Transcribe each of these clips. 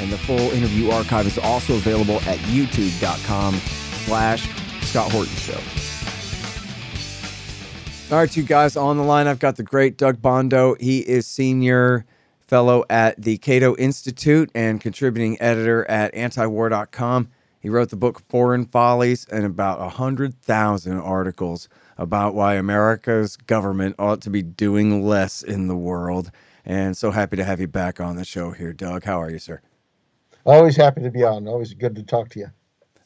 and the full interview archive is also available at youtube.com slash Scott Horton Show. All right, you guys on the line. I've got the great Doug Bandow. He is senior fellow at the Cato Institute and contributing editor at antiwar.com. He wrote the book Foreign Follies and about 100,000 articles about why America's government ought to be doing less in the world. And so happy to have you back on the show here, Doug. How are you, sir? Always happy to be on. Always good to talk to you.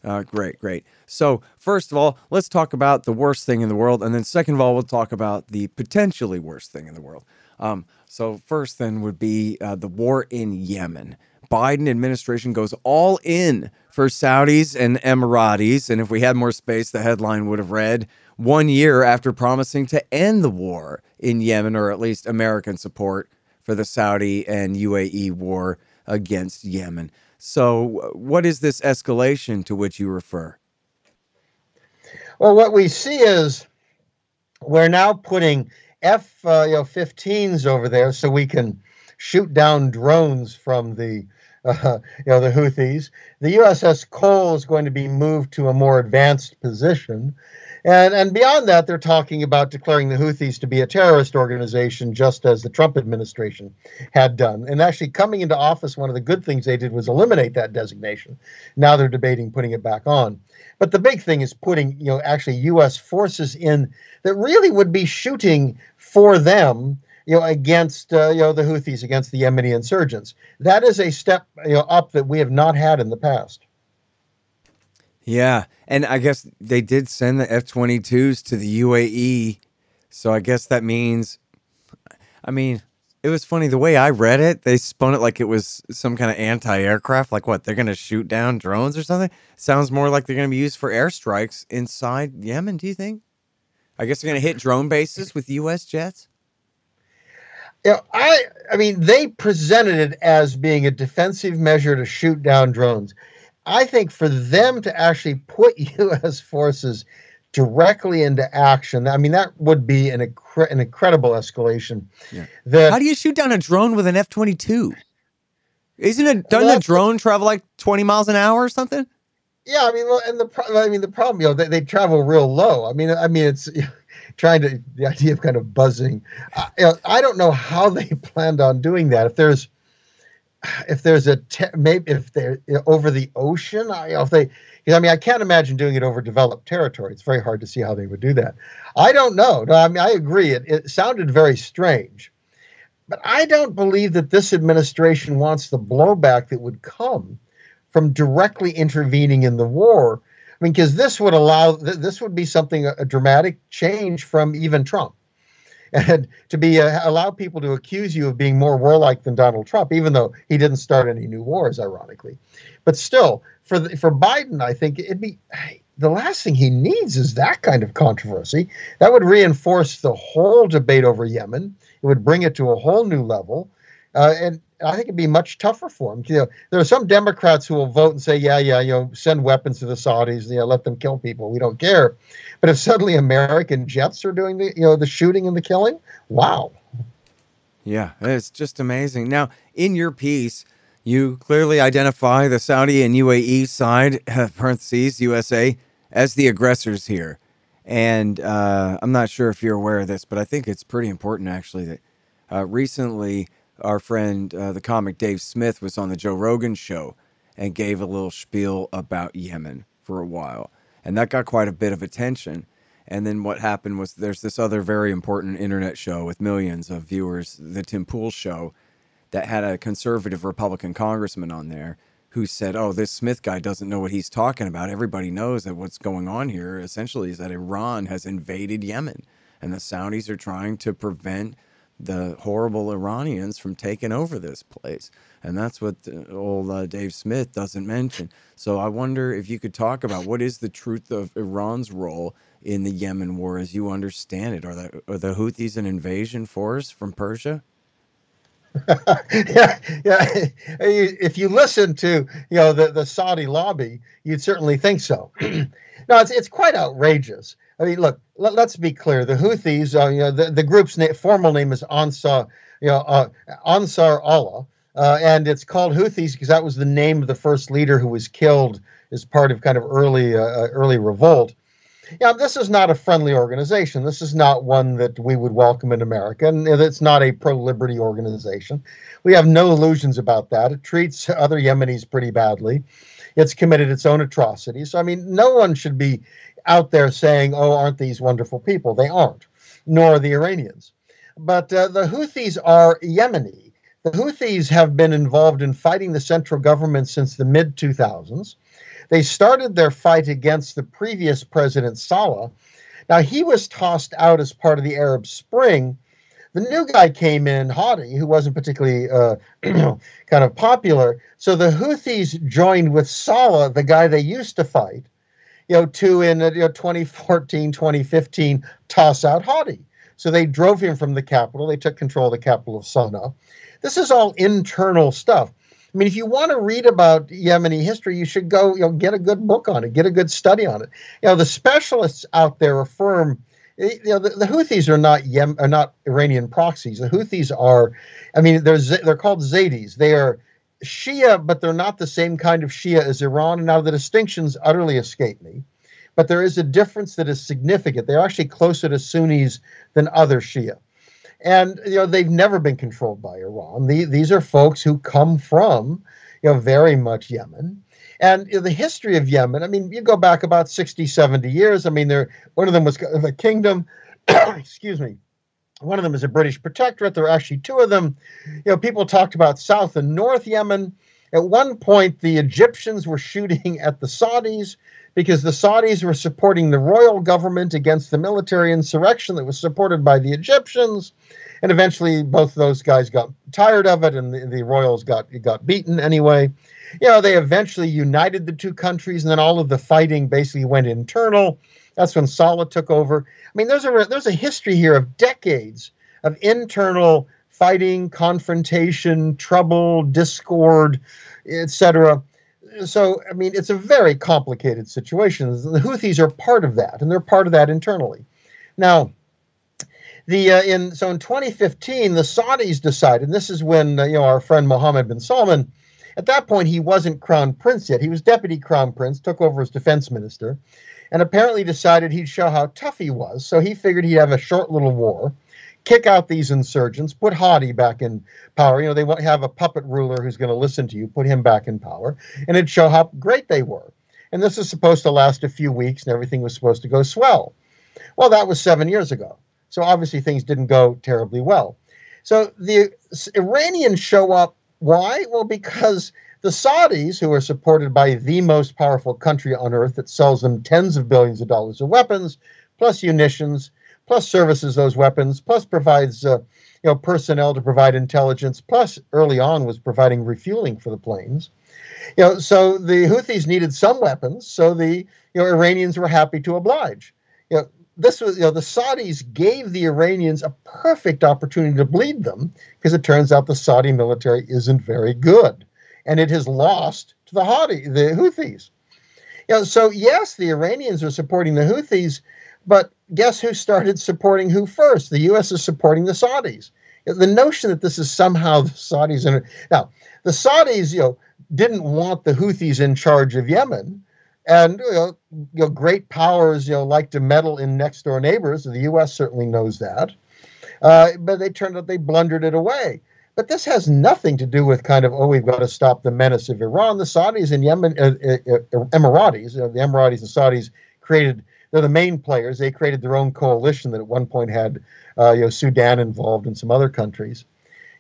Uh, great, great. So, first of all, let's talk about the worst thing in the world. And then, second of all, we'll talk about the potentially worst thing in the world. Um, so, first, then, would be uh, the war in Yemen. Biden administration goes all in for Saudis and Emiratis. And if we had more space, the headline would have read one year after promising to end the war in Yemen, or at least American support for the Saudi and UAE war against Yemen. So, what is this escalation to which you refer? Well, what we see is we're now putting F uh, you know 15s over there so we can shoot down drones from the uh, you know the Houthis. The USS Cole is going to be moved to a more advanced position, and, and beyond that, they're talking about declaring the Houthis to be a terrorist organization, just as the Trump administration had done. And actually, coming into office, one of the good things they did was eliminate that designation. Now they're debating putting it back on. But the big thing is putting, you know, actually U.S. forces in that really would be shooting for them, you know, against, uh, you know, the Houthis, against the Yemeni insurgents. That is a step, you know, up that we have not had in the past. Yeah, and I guess they did send the F 22s to the UAE. So I guess that means, I mean, it was funny the way I read it. They spun it like it was some kind of anti aircraft. Like what? They're going to shoot down drones or something? Sounds more like they're going to be used for airstrikes inside Yemen, do you think? I guess they're going to hit drone bases with U.S. jets? know, I I mean, they presented it as being a defensive measure to shoot down drones. I think for them to actually put U.S. forces directly into action, I mean, that would be an, incre- an incredible escalation. Yeah. That, How do you shoot down a drone with an F 22? Isn't it, doesn't well, a drone travel like 20 miles an hour or something? Yeah, I mean, and the I mean the problem, you know, they, they travel real low. I mean, I mean, it's trying to the idea of kind of buzzing. Uh, you know, I don't know how they planned on doing that. If there's if there's a te- maybe if they're over the ocean, I, if they, I mean, I can't imagine doing it over developed territory. It's very hard to see how they would do that. I don't know. No, I mean, I agree. It, it sounded very strange, but I don't believe that this administration wants the blowback that would come from directly intervening in the war. I mean, because this would allow this would be something a dramatic change from even Trump and to be uh, allow people to accuse you of being more warlike than Donald Trump, even though he didn't start any new wars, ironically. But still, for the, for Biden, I think it'd be the last thing he needs is that kind of controversy. That would reinforce the whole debate over Yemen. It would bring it to a whole new level, uh, and I think it'd be much tougher for him. You know, there are some Democrats who will vote and say, "Yeah, yeah, you know, send weapons to the Saudis, you know, let them kill people. We don't care." But if suddenly American jets are doing the, you know, the shooting and the killing, wow. Yeah, it's just amazing. Now, in your piece, you clearly identify the Saudi and UAE side, parentheses USA, as the aggressors here. And uh, I'm not sure if you're aware of this, but I think it's pretty important actually that uh, recently our friend, uh, the comic Dave Smith, was on the Joe Rogan show and gave a little spiel about Yemen for a while. And that got quite a bit of attention. And then what happened was there's this other very important internet show with millions of viewers, the Tim Pool show, that had a conservative Republican congressman on there who said, "Oh, this Smith guy doesn't know what he's talking about. Everybody knows that what's going on here essentially is that Iran has invaded Yemen and the Saudis are trying to prevent the horrible Iranians from taking over this place. And that's what old uh, Dave Smith doesn't mention. So I wonder if you could talk about what is the truth of Iran's role in the Yemen war as you understand it. Are the, are the Houthis an invasion force from Persia? yeah, yeah. If you listen to you know the, the Saudi lobby, you'd certainly think so. no, it's it's quite outrageous. I mean, look, let, us be clear. The Houthis, uh, you know, the, the group's na- formal name is Ansar, you know, uh, Ansar Allah, uh, and it's called Houthis because that was the name of the first leader who was killed as part of kind of early uh, uh, early revolt. Yeah, this is not a friendly organization. This is not one that we would welcome in America, and it's not a pro-liberty organization. We have no illusions about that. It treats other Yemenis pretty badly. It's committed its own atrocities. So, I mean, no one should be out there saying, "Oh, aren't these wonderful people?" They aren't, nor are the Iranians. But uh, the Houthis are Yemeni. The Houthis have been involved in fighting the central government since the mid 2000s. They started their fight against the previous president, Saleh. Now, he was tossed out as part of the Arab Spring. The new guy came in, Hadi, who wasn't particularly uh, kind of popular. So the Houthis joined with Saleh, the guy they used to fight, you know, to in you know, 2014, 2015, toss out Hadi. So they drove him from the capital. They took control of the capital of Sana'a. This is all internal stuff. I mean, if you want to read about Yemeni history, you should go, you know, get a good book on it, get a good study on it. You know, the specialists out there affirm, eh, you know, the, the Houthis are not Yem, are not Iranian proxies. The Houthis are, I mean, they're they're called Zaydis. They are Shia, but they're not the same kind of Shia as Iran. And now the distinctions utterly escape me, but there is a difference that is significant. They're actually closer to Sunnis than other Shia and you know they've never been controlled by Iran. The, these are folks who come from you know very much Yemen. And you know, the history of Yemen, I mean, you go back about 60, 70 years. I mean, there one of them was the kingdom, excuse me. One of them is a British protectorate. There are actually two of them. You know, people talked about South and North Yemen. At one point, the Egyptians were shooting at the Saudis because the Saudis were supporting the royal government against the military insurrection that was supported by the Egyptians. And eventually, both those guys got tired of it, and the, the royals got got beaten anyway. You know, they eventually united the two countries, and then all of the fighting basically went internal. That's when Saleh took over. I mean, there's a there's a history here of decades of internal fighting, confrontation, trouble, discord, etc so I mean, it's a very complicated situation. The Houthis are part of that, and they're part of that internally. Now, the uh, in so in 2015, the Saudis decided. And this is when uh, you know our friend Mohammed bin Salman. At that point, he wasn't crown prince yet. He was deputy crown prince, took over as defense minister, and apparently decided he'd show how tough he was. So he figured he'd have a short little war kick out these insurgents, put Hadi back in power. You know, they won't have a puppet ruler who's going to listen to you, put him back in power, and it'd show how great they were. And this is supposed to last a few weeks, and everything was supposed to go swell. Well, that was seven years ago. So obviously things didn't go terribly well. So the Iranians show up. Why? Well, because the Saudis, who are supported by the most powerful country on earth that sells them tens of billions of dollars of weapons, plus munitions, plus services those weapons, plus provides uh, you know personnel to provide intelligence, plus early on was providing refueling for the planes. You know, so the Houthis needed some weapons, so the you know Iranians were happy to oblige. You know, this was you know the Saudis gave the Iranians a perfect opportunity to bleed them because it turns out the Saudi military isn't very good, and it has lost to the the Houthis. You know, so yes, the Iranians are supporting the Houthis, but guess who started supporting who first? The U.S. is supporting the Saudis. The notion that this is somehow the Saudis. In, now, the Saudis, you know, didn't want the Houthis in charge of Yemen, and you know, you know, great powers, you know, like to meddle in next door neighbors. The U.S. certainly knows that, uh, but they turned out they blundered it away. But this has nothing to do with kind of oh we've got to stop the menace of Iran. The Saudis and Yemen, uh, uh, uh Emiratis, the Emiratis and Saudis created they're the main players. They created their own coalition that at one point had uh, you know Sudan involved and some other countries.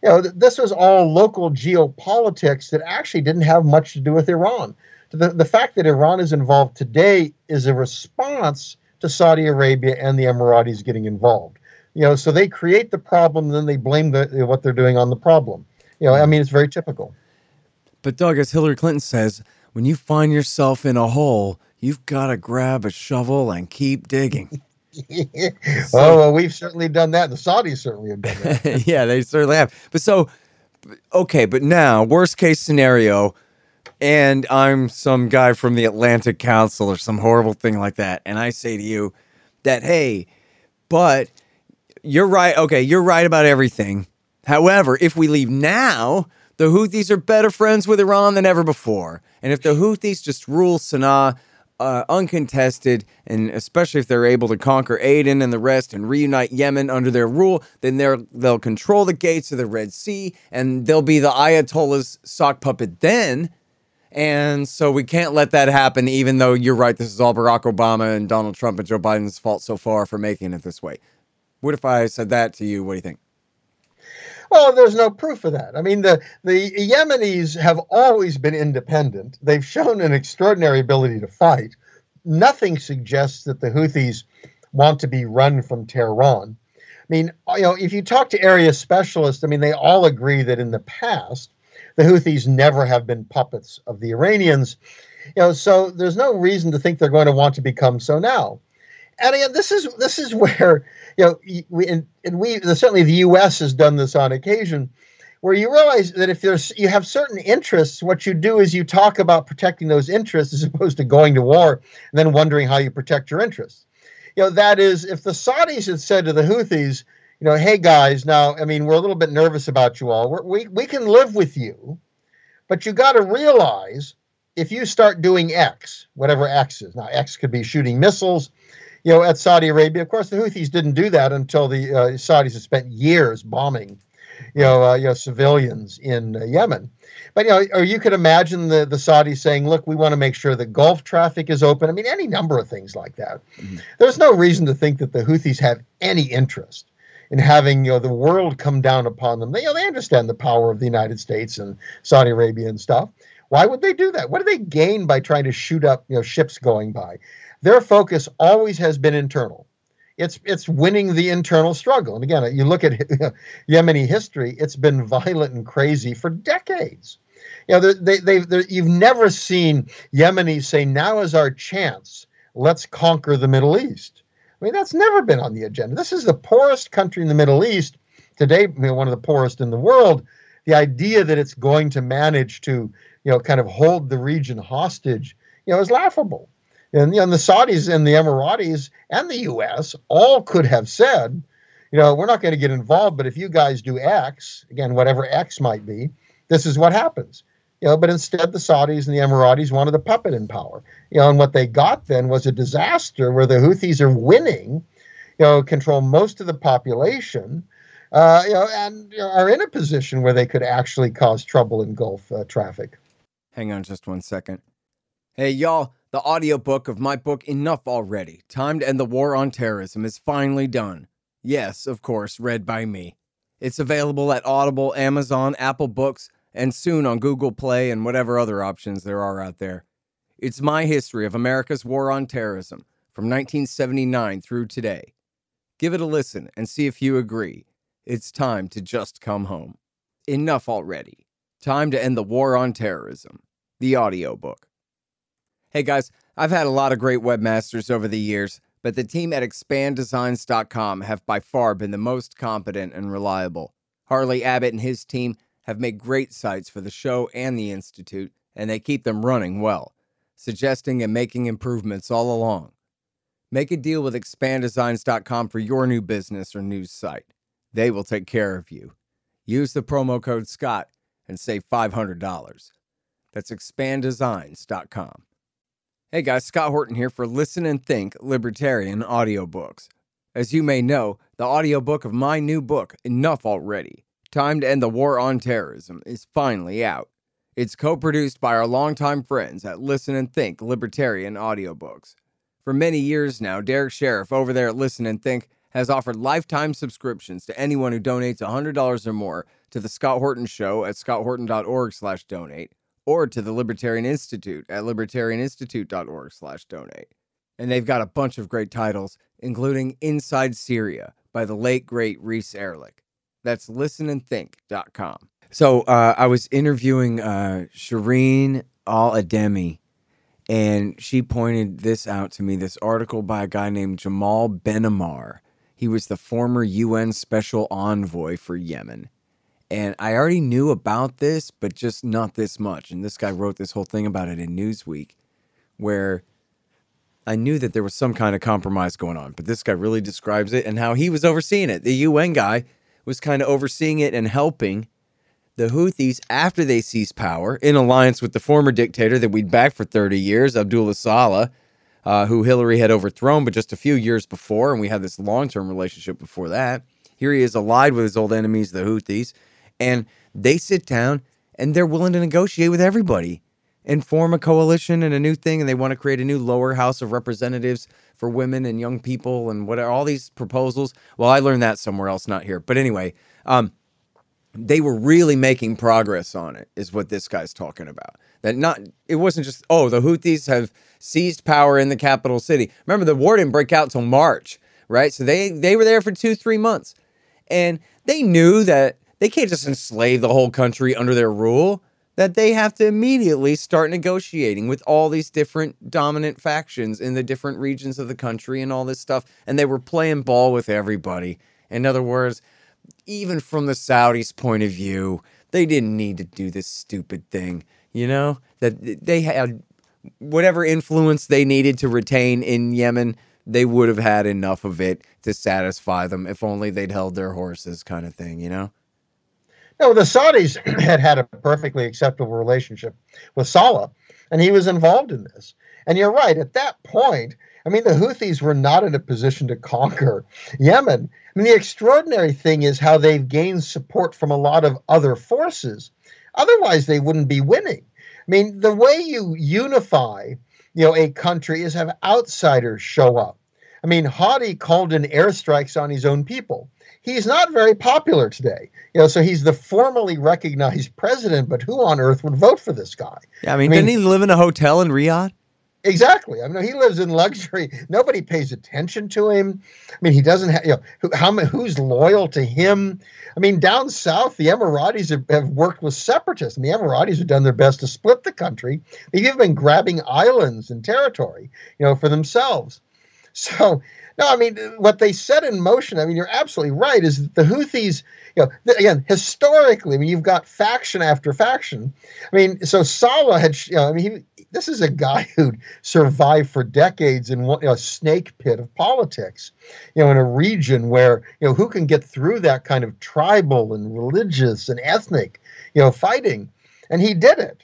You know, th- this was all local geopolitics that actually didn't have much to do with Iran. The, the fact that Iran is involved today is a response to Saudi Arabia and the Emiratis getting involved. You know, so they create the problem, then they blame the what they're doing on the problem. You know, I mean, it's very typical. But Doug, as Hillary Clinton says, when you find yourself in a hole, you've got to grab a shovel and keep digging. oh, well, we've certainly done that. The Saudis certainly have done that. yeah, they certainly have. But so, okay, but now, worst case scenario, and I'm some guy from the Atlantic Council or some horrible thing like that, and I say to you that, hey, but you're right. Okay, you're right about everything. However, if we leave now, the Houthis are better friends with Iran than ever before. And if the Houthis just rule Sana'a uh, uncontested, and especially if they're able to conquer Aden and the rest and reunite Yemen under their rule, then they'll control the gates of the Red Sea and they'll be the Ayatollah's sock puppet then. And so we can't let that happen, even though you're right. This is all Barack Obama and Donald Trump and Joe Biden's fault so far for making it this way. What if I said that to you? What do you think? Well, there's no proof of that. I mean, the, the Yemenis have always been independent. They've shown an extraordinary ability to fight. Nothing suggests that the Houthis want to be run from Tehran. I mean, you know, if you talk to area specialists, I mean, they all agree that in the past, the Houthis never have been puppets of the Iranians. You know, so there's no reason to think they're going to want to become so now. And again, this is this is where you know we and, and we certainly the U.S. has done this on occasion, where you realize that if there's you have certain interests, what you do is you talk about protecting those interests as opposed to going to war and then wondering how you protect your interests. You know that is if the Saudis had said to the Houthis, you know, hey guys, now I mean we're a little bit nervous about you all. We're, we we can live with you, but you got to realize if you start doing X, whatever X is now, X could be shooting missiles you know, at Saudi Arabia. Of course, the Houthis didn't do that until the uh, Saudis had spent years bombing, you know, uh, you know, civilians in uh, Yemen. But you know, or you could imagine the the Saudis saying, "Look, we want to make sure the Gulf traffic is open." I mean, any number of things like that. Mm-hmm. There's no reason to think that the Houthis have any interest in having you know the world come down upon them. They you know, they understand the power of the United States and Saudi Arabia and stuff. Why would they do that? What do they gain by trying to shoot up you know ships going by? their focus always has been internal. It's it's winning the internal struggle. And again, you look at Yemeni history; it's been violent and crazy for decades. You know, they they you've never seen Yemenis say, "Now is our chance. Let's conquer the Middle East." I mean, that's never been on the agenda. This is the poorest country in the Middle East today, you know, one of the poorest in the world. The idea that it's going to manage to, you know, kind of hold the region hostage, you know, is laughable. And, you know, the Saudis and the Emiratis and the U.S. all could have said, you know, we're not going to get involved, but if you guys do X, again, whatever X might be, this is what happens. You know, but instead the Saudis and the Emiratis wanted a puppet in power. You know, and what they got then was a disaster where the Houthis are winning, you know, control most of the population, uh, you know, and you know, are in a position where they could actually cause trouble in Gulf uh, traffic. Hang on just one second. Hey, y'all, the audiobook of my book Enough Already Time to End the War on Terrorism is finally done. Yes, of course, read by me. It's available at Audible, Amazon, Apple Books, and soon on Google Play and whatever other options there are out there. It's my history of America's war on terrorism from 1979 through today. Give it a listen and see if you agree. It's time to just come home. Enough already. Time to end the war on terrorism. The audiobook. Hey guys, I've had a lot of great webmasters over the years, but the team at expanddesigns.com have by far been the most competent and reliable. Harley Abbott and his team have made great sites for the show and the Institute, and they keep them running well, suggesting and making improvements all along. Make a deal with expanddesigns.com for your new business or news site. They will take care of you. Use the promo code SCOTT and save $500. That's expanddesigns.com. Hey guys, Scott Horton here for Listen and Think Libertarian Audiobooks. As you may know, the audiobook of my new book, Enough Already Time to End the War on Terrorism, is finally out. It's co produced by our longtime friends at Listen and Think Libertarian Audiobooks. For many years now, Derek Sheriff over there at Listen and Think has offered lifetime subscriptions to anyone who donates $100 or more to the Scott Horton Show at scotthorton.org slash donate, or to the Libertarian Institute at libertarianinstitute.org slash donate. And they've got a bunch of great titles, including Inside Syria: by the late, great Reese Erlich. That's listenandthink.com. So uh, I was interviewing uh, Shireen Al Adeimi, and she pointed this out to me this article by a guy named Jamal Benomar. He was the former UN special envoy for Yemen. And I already knew about this, but just not this much. And this guy wrote this whole thing about it in Newsweek, where I knew that there was some kind of compromise going on. But this guy really describes it and how he was overseeing it. The UN guy was kind of overseeing it and helping the Houthis after they seized power in alliance with the former dictator that we'd backed for 30 years, Abdullah Saleh, uh, who Hillary had overthrown, but just a few years before. And we had this long term relationship before that. Here he is allied with his old enemies, the Houthis and they sit down and they're willing to negotiate with everybody and form a coalition and a new thing and they want to create a new lower house of representatives for women and young people and what are all these proposals. Well i learned that somewhere else not here. But anyway um, they were really making progress on it is what this guy's talking about. That not it wasn't just oh the houthis have seized power in the capital city. Remember the war didn't break out until march right? So they they were there for two three months. And they knew that they can't just enslave the whole country under their rule. That they have to immediately start negotiating with all these different dominant factions in the different regions of the country and all this stuff. And they were playing ball with everybody. In other words, even from the Saudis' point of view, they didn't need to do this stupid thing. You know, that they had whatever influence they needed to retain in Yemen, they would have had enough of it to satisfy them if only they'd held their horses, kind of thing, you know? No, the Saudis had had a perfectly acceptable relationship with Saleh, and he was involved in this. And you're right, at that point, I mean, the Houthis were not in a position to conquer Yemen. I mean, the extraordinary thing is how they've gained support from a lot of other forces. Otherwise, they wouldn't be winning. I mean, the way you unify, you know, a country is have outsiders show up. I mean, Hadi called in airstrikes on his own people he's not very popular today. You know, so he's the formally recognized president, but who on earth would vote for this guy? Yeah, I mean, I mean didn't he live in a hotel in Riyadh? Exactly. I mean, he lives in luxury. Nobody pays attention to him. I mean, he doesn't have, you know, who, how who's loyal to him? I mean, down south, the Emiratis have, have worked with separatists, and the Emiratis have done their best to split the country. They've even been grabbing islands and territory, you know, for themselves. So, no, I mean, what they set in motion, I mean, you're absolutely right, is that the Houthis, you know, again, historically, I mean, you've got faction after faction. I mean, so Saleh had, you know, I mean, he, this is a guy who'd survived for decades in one, you know, a snake pit of politics, you know, in a region where, you know, who can get through that kind of tribal and religious and ethnic, you know, fighting? And he did it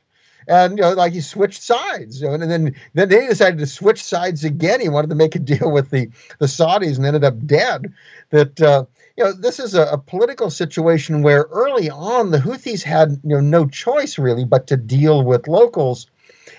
and you know, like he switched sides. You know, and then then they decided to switch sides again. He wanted to make a deal with the the Saudis and ended up dead. That uh, you know, this is a, a, political situation where early on the Houthis had you know no choice really but to deal with locals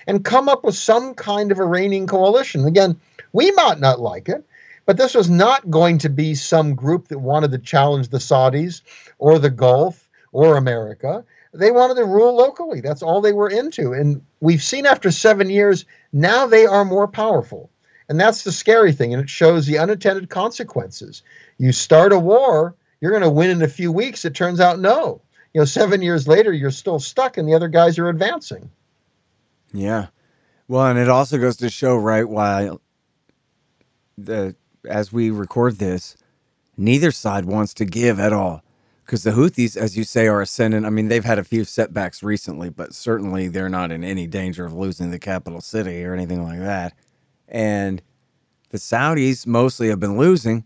and come up with some kind of a reigning coalition. Again, we might not like it. But this was not going to be some group that wanted to challenge the Saudis or the Gulf or America. They wanted to rule locally. That's all they were into. And we've seen after seven years, now they are more powerful. And that's the scary thing. And it shows the unintended consequences. You start a war, you're going to win in a few weeks. It turns out, no. You know, seven years later, you're still stuck and the other guys are advancing. Yeah. Well, and it also goes to show, right, why the as we record this, neither side wants to give at all because the Houthis, as you say, are ascendant. I mean, they've had a few setbacks recently, but certainly they're not in any danger of losing the capital city or anything like that. And the Saudis mostly have been losing,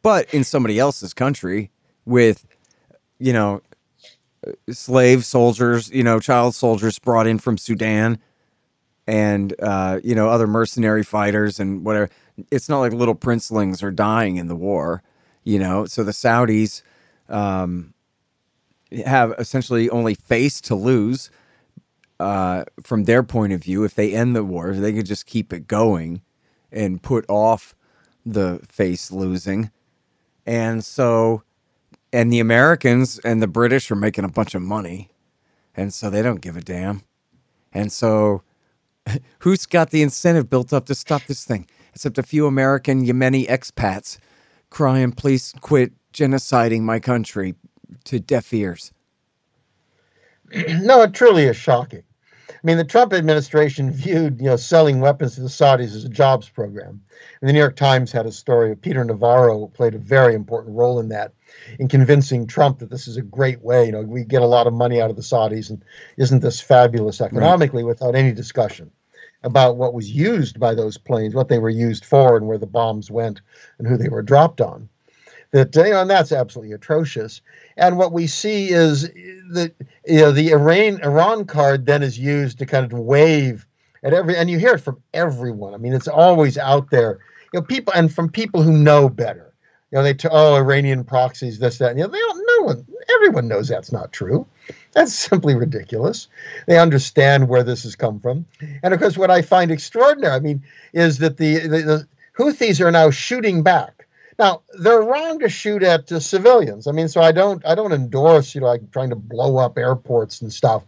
but in somebody else's country with, you know, slave soldiers, you know, child soldiers brought in from Sudan and, uh, you know, other mercenary fighters and whatever. It's not like little princelings are dying in the war, you know. So the Saudis um, have essentially only face to lose uh, from their point of view. If they end the war, they could just keep it going and put off the face losing. And so, and the Americans and the British are making a bunch of money. And so they don't give a damn. And so, who's got the incentive built up to stop this thing? Except a few American Yemeni expats crying, please quit genociding my country to deaf ears. no, it truly is shocking. I mean, the Trump administration viewed, you know, selling weapons to the Saudis as a jobs program. And the New York Times had a story of Peter Navarro played a very important role in that, in convincing Trump that this is a great way. You know, we get a lot of money out of the Saudis, and isn't this fabulous economically right. without any discussion about what was used by those planes, what they were used for, and where the bombs went, and who they were dropped on. You know, and that's absolutely atrocious. And what we see is that you know the Iran Iran card then is used to kind of wave at every, and you hear it from everyone. I mean, it's always out there. You know, people and from people who know better. You know, they t- oh Iranian proxies, this, that, and you know, they don't. No one, everyone knows that's not true. That's simply ridiculous. They understand where this has come from, and of course, what I find extraordinary, I mean, is that the the, the Houthis are now shooting back now they're wrong to shoot at uh, civilians. I mean, so I don't I don't endorse you know like trying to blow up airports and stuff,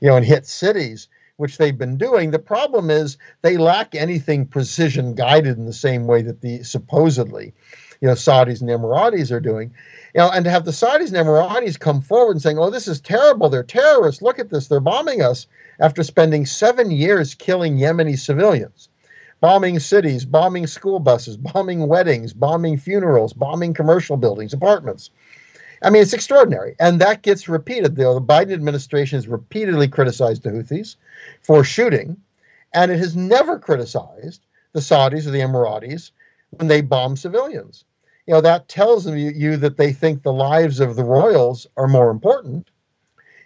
you know, and hit cities, which they've been doing. The problem is they lack anything precision guided in the same way that the supposedly, you know, Saudis and Emiratis are doing. You know, and to have the Saudis and Emiratis come forward and saying, "Oh, this is terrible. They're terrorists. Look at this. They're bombing us." After spending seven years killing Yemeni civilians, bombing cities, bombing school buses, bombing weddings, bombing funerals, bombing commercial buildings, apartments. I mean, it's extraordinary. And that gets repeated. The, Biden administration has repeatedly criticized the Houthis for shooting, and it has never criticized the Saudis or the Emiratis when they bomb civilians. You know, that tells you that they think the lives of the royals are more important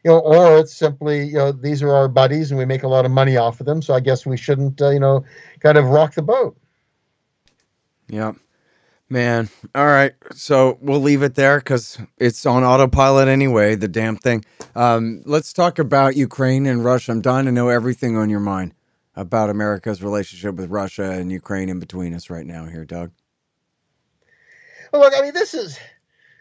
you know, or it's simply, you know, these are our buddies and we make a lot of money off of them. So I guess we shouldn't, uh, you know, kind of rock the boat. Yeah. Man. All right. So we'll leave it there because it's on autopilot anyway, the damn thing. Um, let's talk about Ukraine and Russia. I'm dying to know everything on your mind about America's relationship with Russia and Ukraine in between us right now here, Doug. Well, look, I mean, this is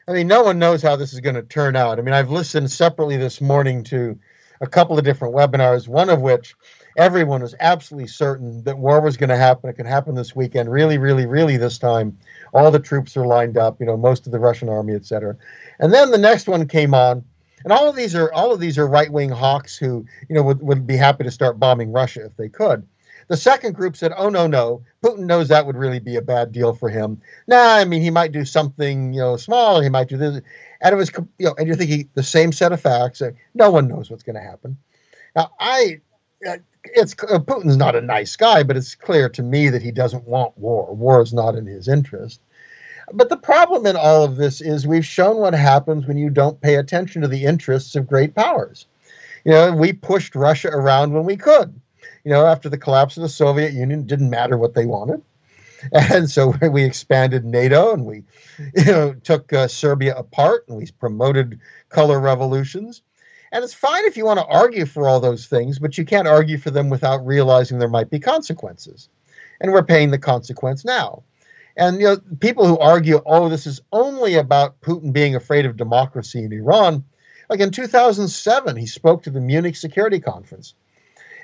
I mean, no one knows how this is going to turn out. I mean, I've listened separately this morning to a couple of different webinars, one of which everyone was absolutely certain that war was going to happen. It could happen this weekend. Really, really, really this time. All the troops are lined up, you know, most of the Russian army, et cetera. And then the next one came on. And all of these are all of these are right wing hawks who, you know, would, would be happy to start bombing Russia if they could. The second group said, "Oh no, no, Putin knows that would really be a bad deal for him. Nah, I mean he might do something, you know, small. He might do this." And it was, you know, and you're thinking the same set of facts. no one knows what's going to happen. Now, I, uh, it's uh, Putin's not a nice guy, but it's clear to me that he doesn't want war. War is not in his interest. But the problem in all of this is we've shown what happens when you don't pay attention to the interests of great powers. You know, we pushed Russia around when we could you know, after the collapse of the Soviet Union, it didn't matter what they wanted. And so we expanded NATO and we, you know, took uh, Serbia apart and we promoted color revolutions. And it's fine if you want to argue for all those things, but you can't argue for them without realizing there might be consequences. And we're paying the consequence now. And you know, people who argue, oh, this is only about Putin being afraid of democracy in Iran. Like in 2007, he spoke to the Munich Security Conference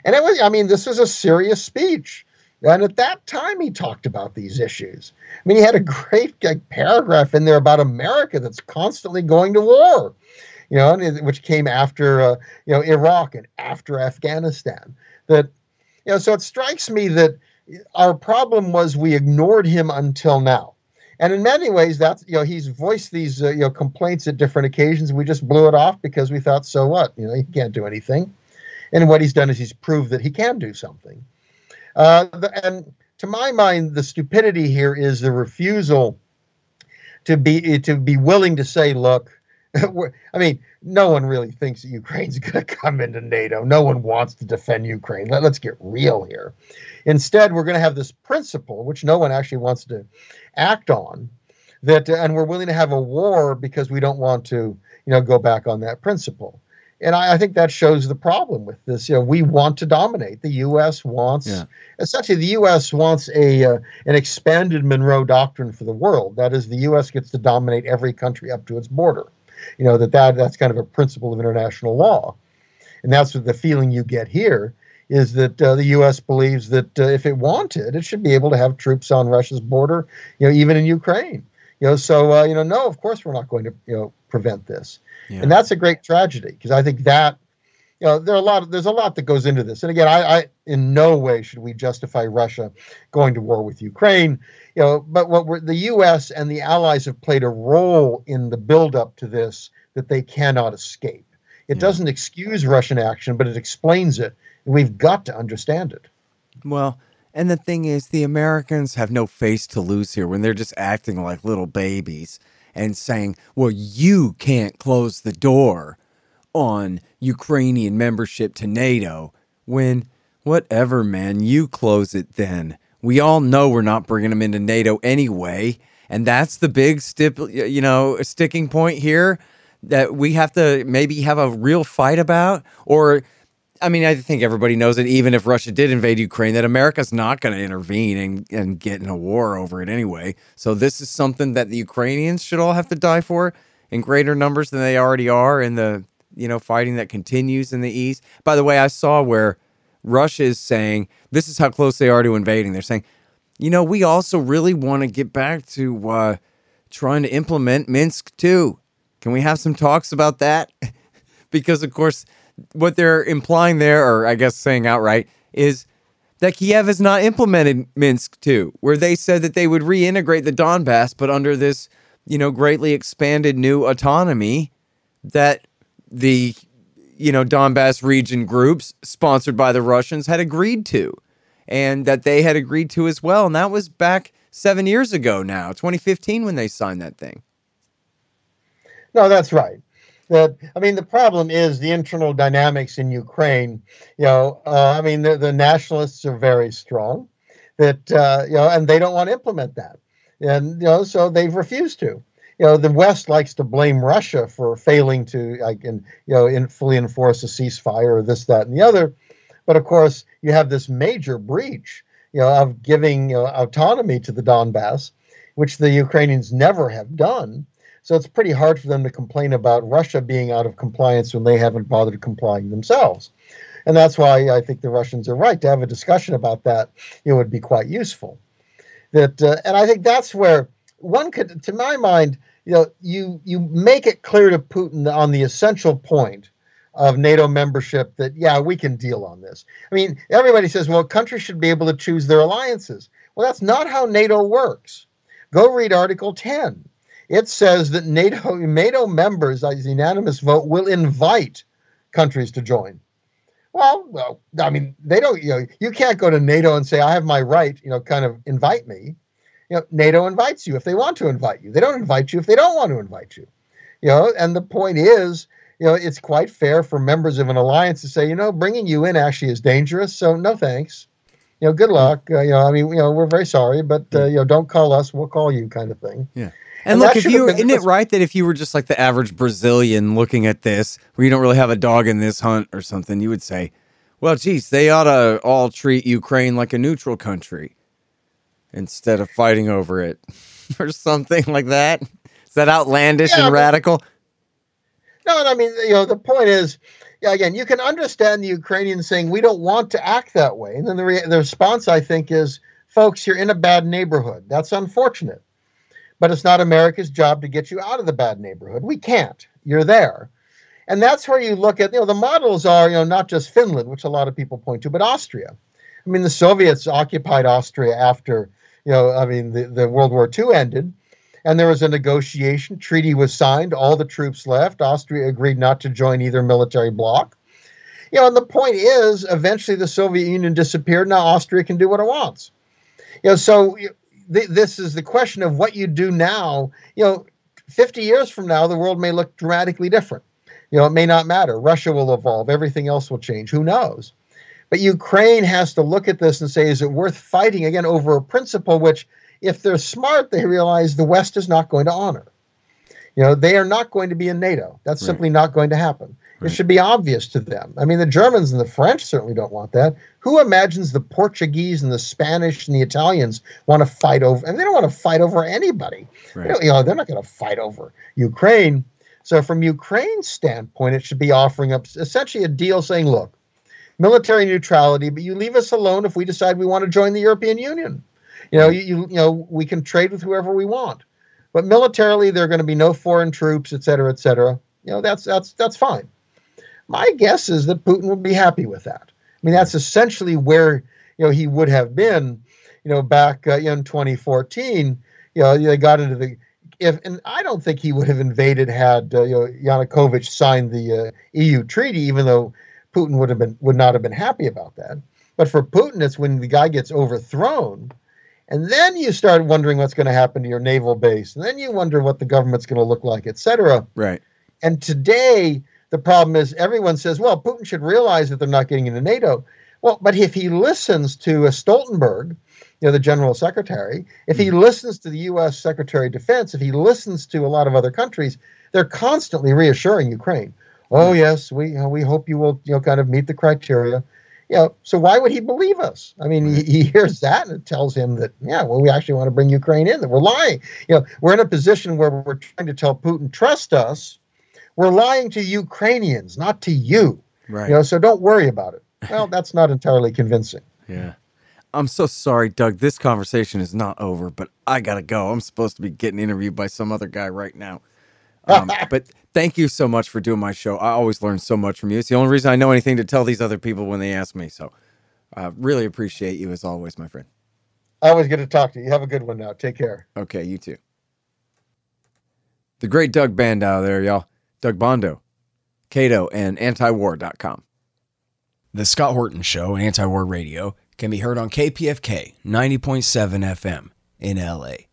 and it was, I mean, this was a serious speech. And at that time, he talked about these issues. I mean, he had a great like, paragraph in there about America that's constantly going to war, you know, which came after, uh, you know, Iraq and after Afghanistan. That, you know, so it strikes me that our problem was we ignored him until now. And in many ways, that's you know he's voiced these uh, you know complaints at different occasions. We just blew it off because we thought, so what? You know, he can't do anything. And what he's done is he's proved that he can do something. Uh, and to my mind, the stupidity here is the refusal to be to be willing to say, look, I mean, no one really thinks that Ukraine's going to come into NATO. No one wants to defend Ukraine. Let, us get real here. Instead, we're going to have this principle, which no one actually wants to act on, that, and we're willing to have a war because we don't want to, you know, go back on that principle and I, I, think that shows the problem with this. You know, we want to dominate. The U.S. wants, yeah. essentially, the U.S. wants a uh, an expanded Monroe Doctrine for the world. That is, the U.S. gets to dominate every country up to its border. You know that, that that's kind of a principle of international law, and that's what the feeling you get here is that uh, the U.S. believes that uh, if it wanted, it should be able to have troops on Russia's border. You know, even in Ukraine You know, so uh, you know, no, of course we're not going to you know prevent this, Yeah. and that's a great tragedy because I think that you know there are a lot of, there's a lot that goes into this, and again, I, I in no way should we justify Russia going to war with Ukraine, you know, but what we're, the U.S. and the allies have played a role in the buildup to this that they cannot escape. It Yeah. doesn't excuse Russian action, but it explains it, and we've got to understand it. Well, and the thing is, the Americans have no face to lose here when they're just acting like little babies and saying, well, you can't close the door on Ukrainian membership to NATO when, whatever, man, you close it then. We all know we're not bringing them into NATO anyway. And that's the big stip, you know, sticking point here that we have to maybe have a real fight about or I mean, I think everybody knows that even if Russia did invade Ukraine, that America's not going to intervene and, and get in a war over it anyway. So this is something that the Ukrainians should all have to die for in greater numbers than they already are in the you know fighting that continues in the east. By the way, I saw where Russia is saying this is how close they are to invading. They're saying, you know, we also really want to get back to uh, trying to implement Minsk II. Can we have some talks about that? because of course what they're implying there, or I guess saying outright, is that Kiev has not implemented Minsk II, where they said that they would reintegrate the Donbass, but under this, you know, greatly expanded new autonomy that the, you know, Donbass region groups sponsored by the Russians had agreed to, and that they had agreed to as well. And that was back seven years ago now, 2015, when they signed that thing. No, that's right. That I mean, the problem is the internal dynamics in Ukraine. You know, uh, I mean, the, the nationalists are very strong. That uh, you know, and they don't want to implement that, and you know, so they've refused to. You know, the West likes to blame Russia for failing to, like, in, you know, in fully enforce a ceasefire or this, that, and the other. But of course, you have this major breach, you know, of giving you know, autonomy to the Donbass, which the Ukrainians never have done. So it's pretty hard for them to complain about Russia being out of compliance when they haven't bothered complying themselves. And that's why I think the Russians are right to have a discussion about that. It would be quite useful. That uh, and I think that's where one could, to my mind, you know, you you make it clear to Putin on the essential point of NATO membership that yeah, we can deal on this. I mean, everybody says, well, countries should be able to choose their alliances. Well, that's not how NATO works. Go read Article 10 it says that NATO NATO members, as unanimous vote, will invite countries to join. Well, well, I mean, they don't. You know, you can't go to NATO and say, "I have my right." You know, kind of invite me. You know, NATO invites you if they want to invite you. They don't invite you if they don't want to invite you. You know, and the point is, you know, it's quite fair for members of an alliance to say, you know, bringing you in actually is dangerous. So no thanks. You know, good luck. Uh, you know, I mean, you know, we're very sorry, but uh, you know, don't call us. We'll call you, kind of thing. Yeah. And, And look, if you isn't it right that if you were just like the average Brazilian looking at this, where you don't really have a dog in this hunt or something, you would say, "Well, geez, they ought to all treat Ukraine like a neutral country instead of fighting over it, or something like that." Is that outlandish Yeah, and but- radical? No, and I mean, you know, the point is, yeah, again, you can understand the Ukrainians saying we don't want to act that way, and then the re- the response I think is, folks, you're in a bad neighborhood. That's unfortunate, but it's not America's job to get you out of the bad neighborhood. We can't. You're there, and that's where you look at. You know, the models are, you know, not just Finland, which a lot of people point to, but Austria. I mean, the Soviets occupied Austria after, you know, I mean, the, the World War II ended and there was a negotiation. Treaty was signed. All the troops left. Austria agreed not to join either military bloc. You know, and the point is, eventually the Soviet Union disappeared. Now Austria can do what it wants. You know, so th- this is the question of what you do now. You know, 50 years from now, the world may look dramatically different. You know, it may not matter. Russia will evolve. Everything else will change. Who knows? But Ukraine has to look at this and say, is it worth fighting again over a principle which if they're smart, they realize the West is not going to honor. You know, they are not going to be in NATO. That's Right. simply not going to happen. Right. It should be obvious to them. I mean, the Germans and the French certainly don't want that. Who imagines the Portuguese and the Spanish and the Italians want to fight over? And they don't want to fight over anybody. They Right. don't- you know, they're not going to fight over Ukraine. So, from Ukraine's standpoint, it should be offering up essentially a deal saying, look, military neutrality, but you leave us alone if we decide we want to join the European Union. You know, you, you, you know, we can trade with whoever we want. but militarily there are going to be no foreign troops, et cetera, et cetera. You know, that's that's that's fine. My guess is that Putin would be happy with that. I mean, that's essentially where you know he would have been, you know, back uh, in 2014. You know, they got into the if, and I don't think he would have invaded had uh, you know Yanukovych signed the uh, EU treaty, even though Putin would have been would not have been happy about that. But for Putin, it's when the guy gets overthrown, and then you start wondering what's going to happen to your naval base, and then you wonder what the government's going to look like, etc. Right. And today, the problem is everyone says, well, Putin should realize that they're not getting into NATO. Well, but if he listens to Stoltenberg, you know, the general secretary, if he hmm. listens to the U.S. Secretary of Defense, if he listens to a lot of other countries, they're constantly reassuring Ukraine. Oh hmm. yes, we we hope you will you know kind of meet the criteria. You know, so why would he believe us? I mean, he, he hears that and it tells him that yeah, well, we actually want to bring Ukraine in. That we're lying. You know, we're in a position where we're trying to tell Putin trust us. We're lying to Ukrainians, not to you. Right. You know, so don't worry about it. Well, that's not entirely convincing. Yeah. I'm so sorry, Doug. This conversation is not over, but I gotta go. I'm supposed to be getting interviewed by some other guy right now. Um, but thank you so much for doing my show. I always learn so much from you. It's the only reason I know anything to tell these other people when they ask me. So, uh, really appreciate you as always, my friend. Always good to talk to you. Have a good one now. Take care. Okay, you too. The great Doug Bandow there, y'all. Doug Bandow, Cato, and antiwar.com. The Scott Horton Show, Anti War Radio, can be heard on KPFK 90.7 FM in LA,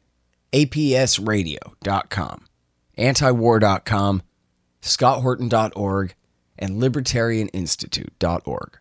APSradio.com, antiwar.com, scotthorton.org, and libertarianinstitute.org.